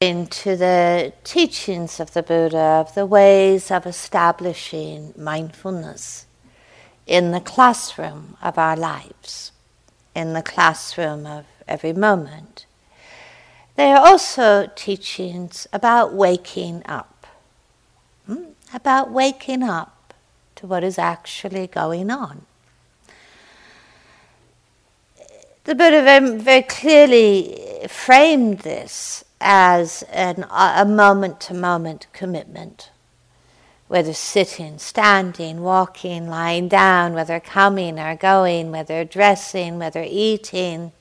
into the teachings of the Buddha, of the ways of establishing mindfulness in the classroom of our lives, in the classroom of every moment. They are also teachings about waking up, hmm? about waking up to what is actually going on. The Buddha very, very clearly framed this as an, a moment to moment commitment. Whether sitting, standing, walking, lying down, whether coming or going, whether dressing, whether eating,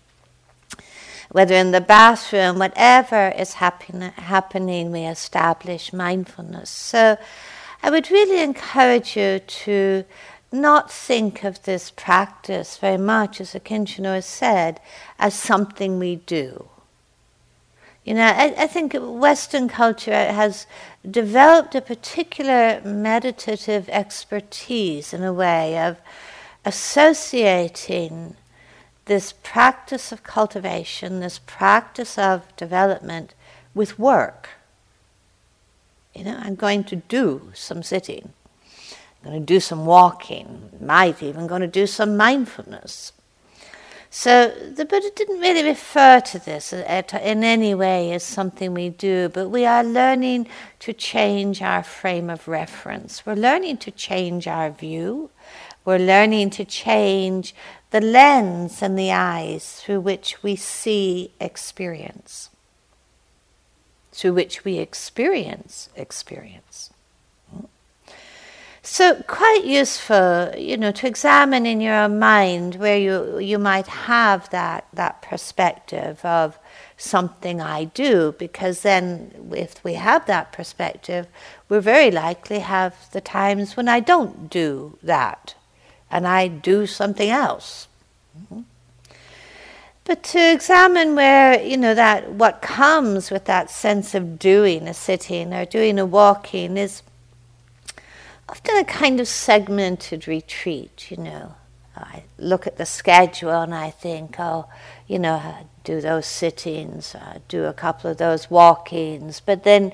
whether in the bathroom, whatever is happen- happening, we establish mindfulness. So I would really encourage you to not think of this practice very much, as Akincano has said, as something we do. You know, I, I think Western culture has developed a particular meditative expertise in a way of associating this practice of cultivation, this practice of development with work. You know, I'm going to do some sitting. I'm going to do some walking, might even going to do some mindfulness. So the Buddha didn't really refer to this in any way as something we do, but we are learning to change our frame of reference. We're learning to change our view. We're learning to change the lens and the eyes through which we see experience, through which we experience experience. So quite useful, you know, to examine in your own mind where you you might have that that perspective of something I do, because then if we have that perspective, we're very likely have the times when I don't do that, and I do something else. Mm-hmm. But to examine where, you know, that what comes with that sense of doing a sitting or doing a walking is often a kind of segmented retreat, you know. I look at the schedule and I think, oh, you know, do those sittings, uh, do a couple of those walkings. But then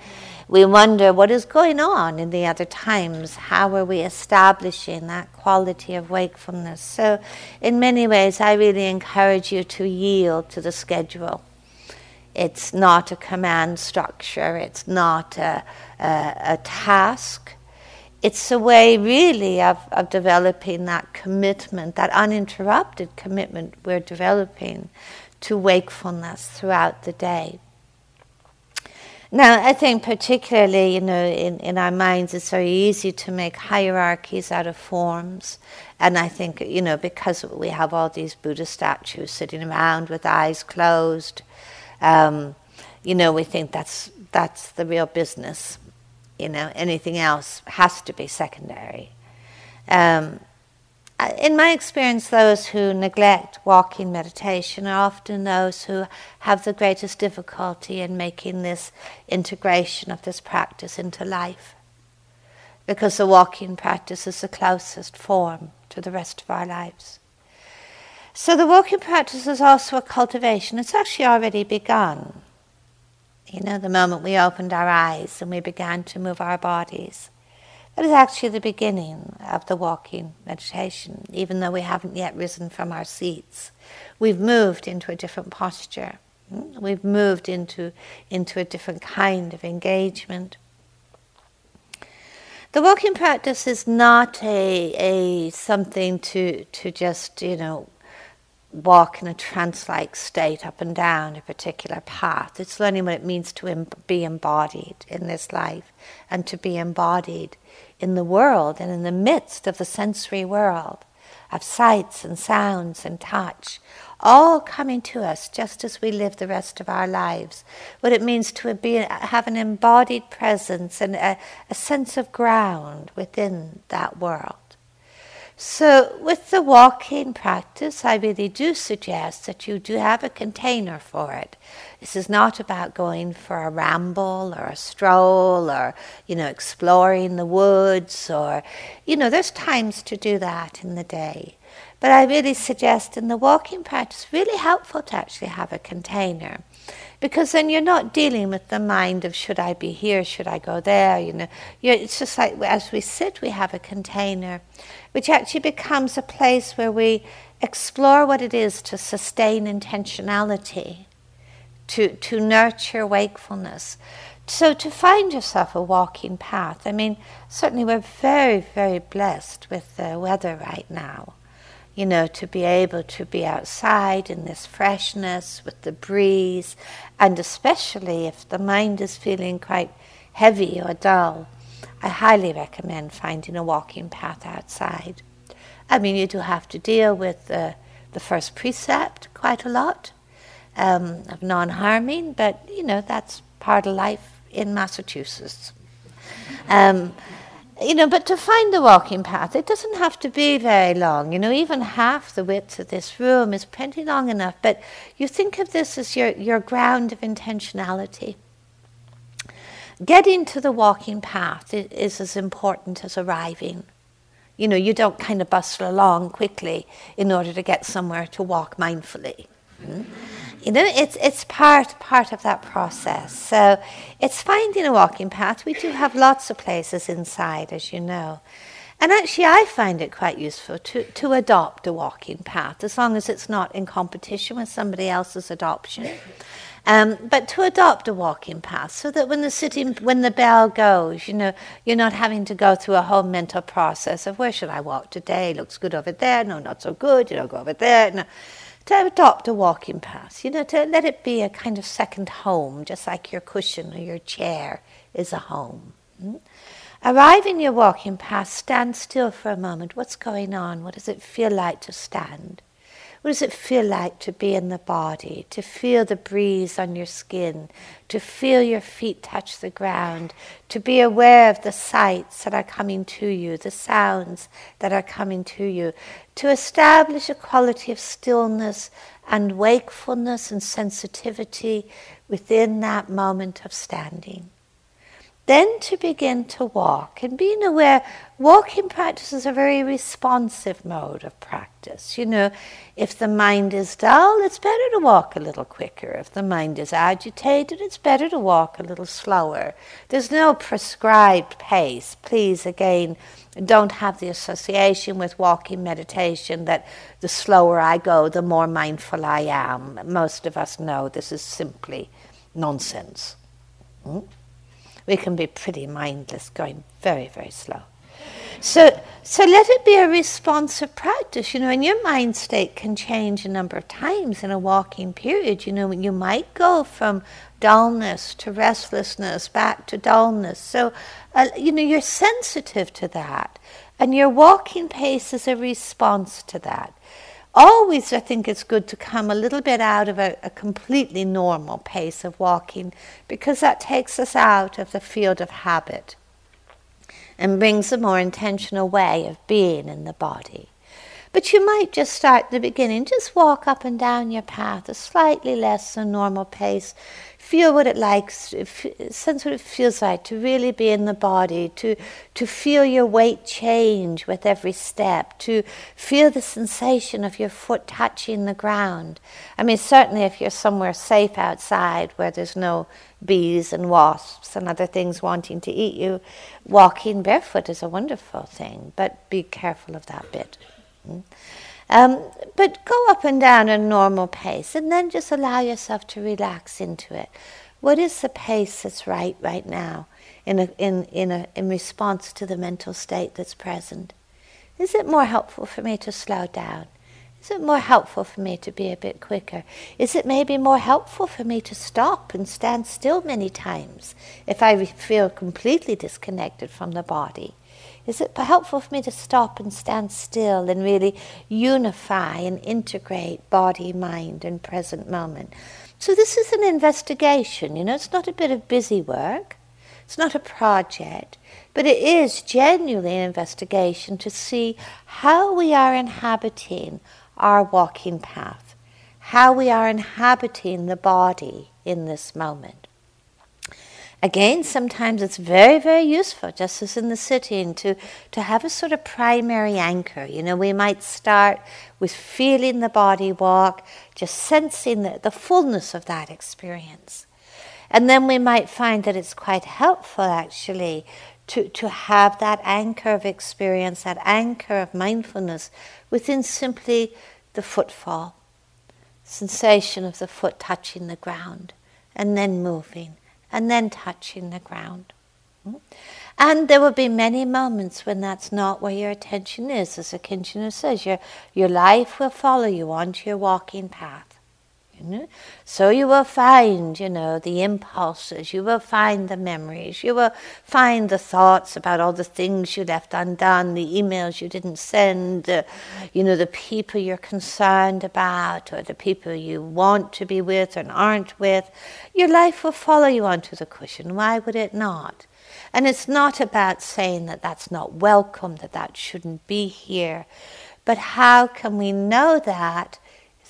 we wonder what is going on in the other times. How are we establishing that quality of wakefulness? So, in many ways, I really encourage you to yield to the schedule. It's not a command structure, it's not a, a, a task it's a way really of, of developing that commitment, that uninterrupted commitment we're developing to wakefulness throughout the day. Now, I think particularly, you know, in, in our minds, it's very easy to make hierarchies out of forms. And I think, you know, because we have all these Buddha statues sitting around with eyes closed, um, you know, we think that's, that's the real business you know, anything else has to be secondary. Um, in my experience, those who neglect walking meditation are often those who have the greatest difficulty in making this integration of this practice into life. Because the walking practice is the closest form to the rest of our lives. So the walking practice is also a cultivation. It's actually already begun. You know, the moment we opened our eyes and we began to move our bodies. That is actually the beginning of the walking meditation, even though we haven't yet risen from our seats. We've moved into a different posture. Hmm? We've moved into, into a different kind of engagement. The walking practice is not a, a something to, to just, you know, walk in a trance like state up and down a particular path. It's learning what it means to em- be embodied in this life and to be embodied in the world and in the midst of the sensory world of sights and sounds and touch, all coming to us just as we live the rest of our lives. What it means to be, have an embodied presence and a, a sense of ground within that world. So, with the walking practice, I really do suggest that you do have a container for it. This is not about going for a ramble or a stroll or, you know, exploring the woods or, you know, there's times to do that in the day. But I really suggest in the walking practice, really helpful to actually have a container because then you're not dealing with the mind of should I be here, should I go there, you know. You're, it's just like as we sit, we have a container, which actually becomes a place where we explore what it is to sustain intentionality, to, to nurture wakefulness. So to find yourself a walking path, I mean, certainly we're very, very blessed with the weather right now you know, to be able to be outside in this freshness with the breeze, and especially if the mind is feeling quite heavy or dull, I highly recommend finding a walking path outside. I mean, you do have to deal with the, the first precept quite a lot um, of non harming, but you know, that's part of life in Massachusetts. Um, you know, but to find the walking path, it doesn't have to be very long. You know, even half the width of this room is plenty long enough. But you think of this as your, your ground of intentionality. Getting to the walking path is, as important as arriving. You know, you don't kind of bustle along quickly in order to get somewhere to walk mindfully. Mm-hmm. You know, it's, it's part, part of that process. So it's finding a walking path. We do have lots of places inside, as you know. And actually, I find it quite useful to, to adopt a walking path, as long as it's not in competition with somebody else's adoption. Um, but to adopt a walking path, so that when the sitting, when the bell goes, you know, you're not having to go through a whole mental process of where should I walk today? Looks good over there. No, not so good. You know, go over there. No to adopt a walking path, you know, to let it be a kind of second home, just like your cushion or your chair is a home. Mm? Arriving your walking path, stand still for a moment. What's going on? What does it feel like to stand? What does it feel like to be in the body, to feel the breeze on your skin, to feel your feet touch the ground, to be aware of the sights that are coming to you, the sounds that are coming to you, to establish a quality of stillness and wakefulness and sensitivity within that moment of standing. Then to begin to walk and being aware, walking practice is a very responsive mode of practice. You know, if the mind is dull, it's better to walk a little quicker. If the mind is agitated, it's better to walk a little slower. There's no prescribed pace. Please, again, don't have the association with walking meditation that the slower I go, the more mindful I am. Most of us know this is simply nonsense. Hmm? We can be pretty mindless, going very, very slow. So, so let it be a responsive practice, you know, and your mind state can change a number of times in a walking period. You know, you might go from dullness to restlessness, back to dullness. So, uh, you know, you're sensitive to that. And your walking pace is a response to that always I think it's good to come a little bit out of a, a, completely normal pace of walking because that takes us out of the field of habit and brings a more intentional way of being in the body. But you might just start at the beginning, just walk up and down your path, a slightly less than normal pace, feel what it likes, sense what it feels like to really be in the body, to, to feel your weight change with every step, to feel the sensation of your foot touching the ground. I mean, certainly if you're somewhere safe outside where there's no bees and wasps and other things wanting to eat you, walking barefoot is a wonderful thing, but be careful of that bit. Um, but go up and down at a normal pace and then just allow yourself to relax into it. What is the pace that's right right now in, a, in, in, a, in response to the mental state that's present? Is it more helpful for me to slow down? Is it more helpful for me to be a bit quicker? Is it maybe more helpful for me to stop and stand still many times if I feel completely disconnected from the body? Is it helpful for me to stop and stand still and really unify and integrate body, mind, and present moment? So, this is an investigation, you know, it's not a bit of busy work, it's not a project, but it is genuinely an investigation to see how we are inhabiting our walking path, how we are inhabiting the body in this moment. Again, sometimes it's very, very useful, just as in the sitting, to, to have a sort of primary anchor. You know, we might start with feeling the body walk, just sensing the, the fullness of that experience. And then we might find that it's quite helpful actually to, to have that anchor of experience, that anchor of mindfulness within simply the footfall, sensation of the foot touching the ground, and then moving, and then touching the ground. And there will be many moments when that's not where your attention is. As Akincano says, your, your life will follow you onto your walking path. You uh, know? So you will find, you know, the impulses, you will find the memories, you will find the thoughts about all the things you left undone, the emails you didn't send, you know, the people you're concerned about, or the people you want to be with and aren't with. Your life will follow you onto the cushion. Why would it not? And it's not about saying that that's not welcome, that that shouldn't be here. But how can we know that?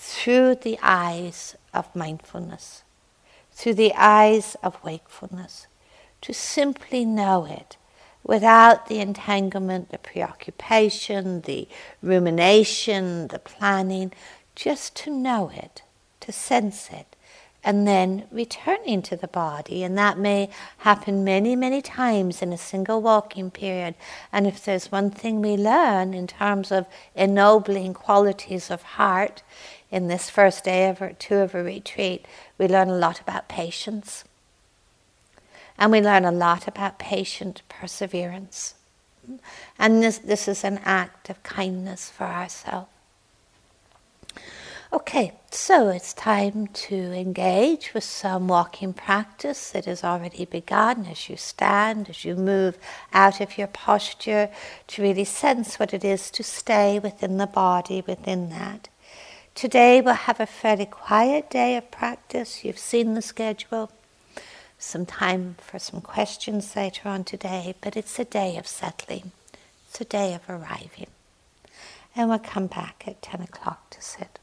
Through the eyes of mindfulness, through the eyes of wakefulness, to simply know it without the entanglement, the preoccupation, the rumination, the planning, just to know it, to sense it, and then returning to the body. And that may happen many, many times in a single walking period. And if there's one thing we learn in terms of ennobling qualities of heart, in this first day of or two of a retreat, we learn a lot about patience. And we learn a lot about patient perseverance. And this, this is an act of kindness for ourselves. Okay, so it's time to engage with some walking practice that has already begun as you stand, as you move out of your posture, to really sense what it is to stay within the body, within that. Today we'll have a fairly quiet day of practice. You've seen the schedule. Some time for some questions later on today, but it's a day of settling. It's a day of arriving. And we'll come back at 10 o'clock to sit.